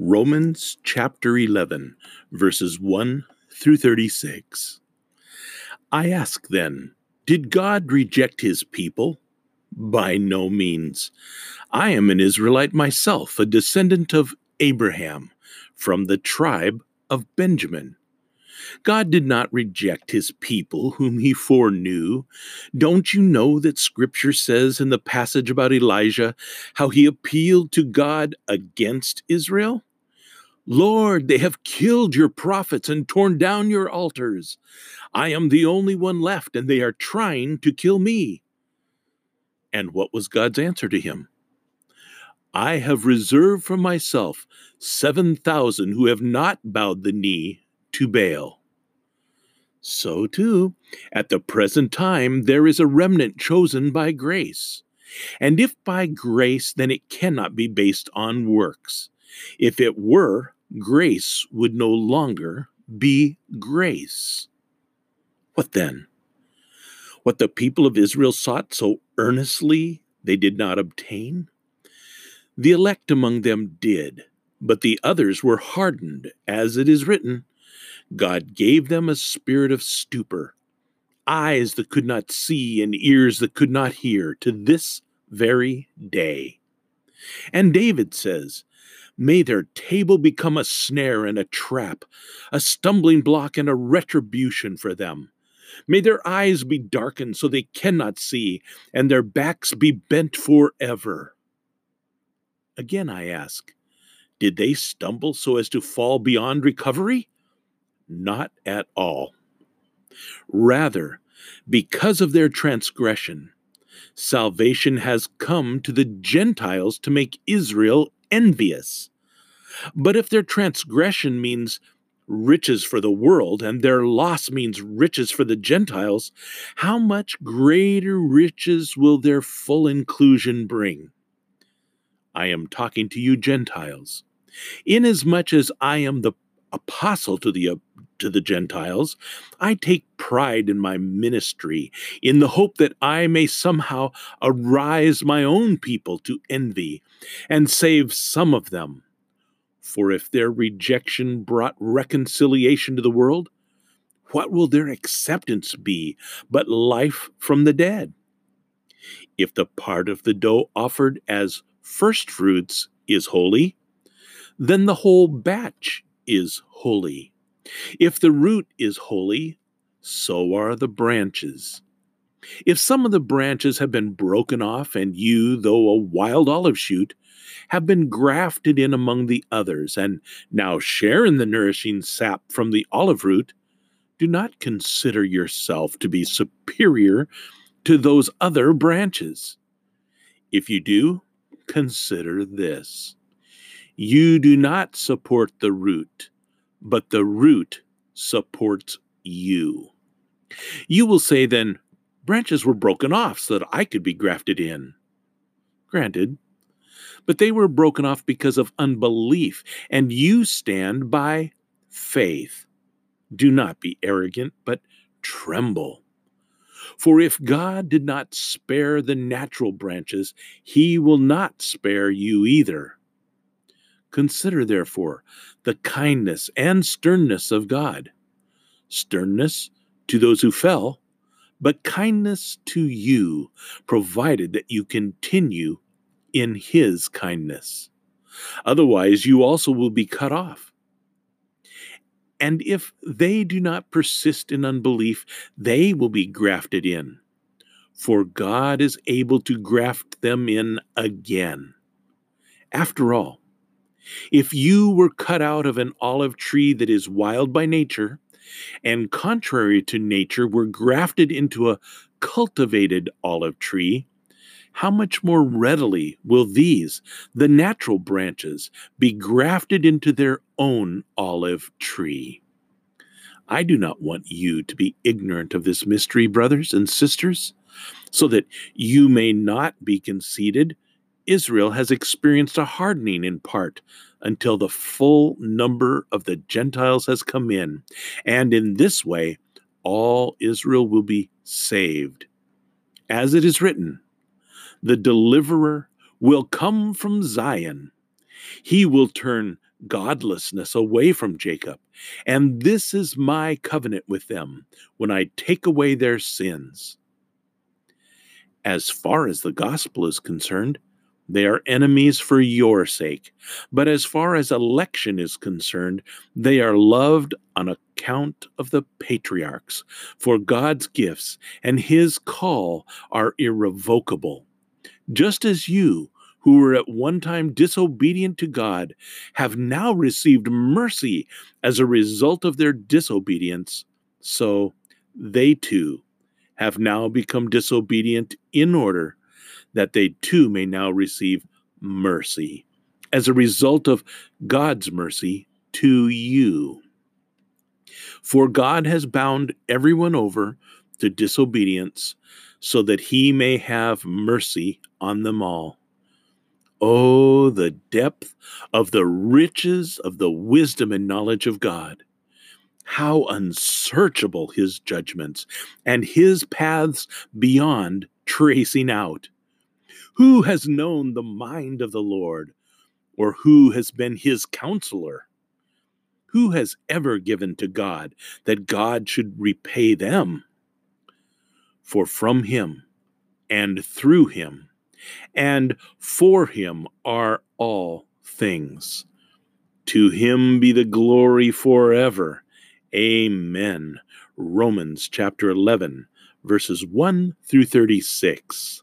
Romans chapter 11, verses 1 through 36. I ask then, did God reject his people? By no means. I am an Israelite myself, a descendant of Abraham, from the tribe of Benjamin. God did not reject his people whom he foreknew. Don't you know that scripture says in the passage about Elijah how he appealed to God against Israel? Lord, they have killed your prophets and torn down your altars. I am the only one left, and they are trying to kill me. And what was God's answer to him? I have reserved for myself 7,000 who have not bowed the knee to Baal. So, too, at the present time, there is a remnant chosen by grace. And if by grace, then it cannot be based on works. If it were, grace would no longer be grace. What then? What the people of Israel sought so earnestly they did not obtain? The elect among them did, but the others were hardened, as it is written God gave them a spirit of stupor, eyes that could not see and ears that could not hear, to this very day. And David says, May their table become a snare and a trap, a stumbling block and a retribution for them. May their eyes be darkened so they cannot see, and their backs be bent forever. Again, I ask, did they stumble so as to fall beyond recovery? Not at all. Rather, because of their transgression, salvation has come to the Gentiles to make Israel envious. But if their transgression means riches for the world and their loss means riches for the Gentiles, how much greater riches will their full inclusion bring? I am talking to you, Gentiles. Inasmuch as I am the apostle to the to the Gentiles, I take pride in my ministry, in the hope that I may somehow arise my own people to envy and save some of them. For if their rejection brought reconciliation to the world, what will their acceptance be but life from the dead? If the part of the dough offered as firstfruits is holy, then the whole batch is holy. If the root is holy, so are the branches. If some of the branches have been broken off, and you, though a wild olive shoot, have been grafted in among the others, and now share in the nourishing sap from the olive root, do not consider yourself to be superior to those other branches. If you do, consider this you do not support the root, but the root supports you. You will say then, branches were broken off so that I could be grafted in. Granted, but they were broken off because of unbelief, and you stand by faith. Do not be arrogant, but tremble. For if God did not spare the natural branches, he will not spare you either. Consider, therefore, the kindness and sternness of God. Sternness to those who fell, but kindness to you, provided that you continue in his kindness. Otherwise, you also will be cut off. And if they do not persist in unbelief, they will be grafted in. For God is able to graft them in again. After all, if you were cut out of an olive tree that is wild by nature, and contrary to nature were grafted into a cultivated olive tree, how much more readily will these, the natural branches, be grafted into their own olive tree? I do not want you to be ignorant of this mystery, brothers and sisters, so that you may not be conceited Israel has experienced a hardening in part until the full number of the Gentiles has come in. And in this way, all Israel will be saved. As it is written, the deliverer will come from Zion. He will turn godlessness away from Jacob. And this is my covenant with them when I take away their sins. As far as the gospel is concerned, they are enemies for your sake. But as far as election is concerned, they are loved on account of the patriarchs, for God's gifts and his call are irrevocable. Just as you, who were at one time disobedient to God, have now received mercy as a result of their disobedience, so they too have now become disobedient in order that they too may now receive mercy as a result of God's mercy to you. For God has bound everyone over to disobedience so that he may have mercy on them all. Oh, the depth of the riches of the wisdom and knowledge of God! How unsearchable his judgments and his paths beyond tracing out! Who has known the mind of the Lord, or who has been his counselor? Who has ever given to God that God should repay them? For from him, and through him, and for him are all things. To him be the glory forever. Amen. Romans chapter 11, verses 1 through 36.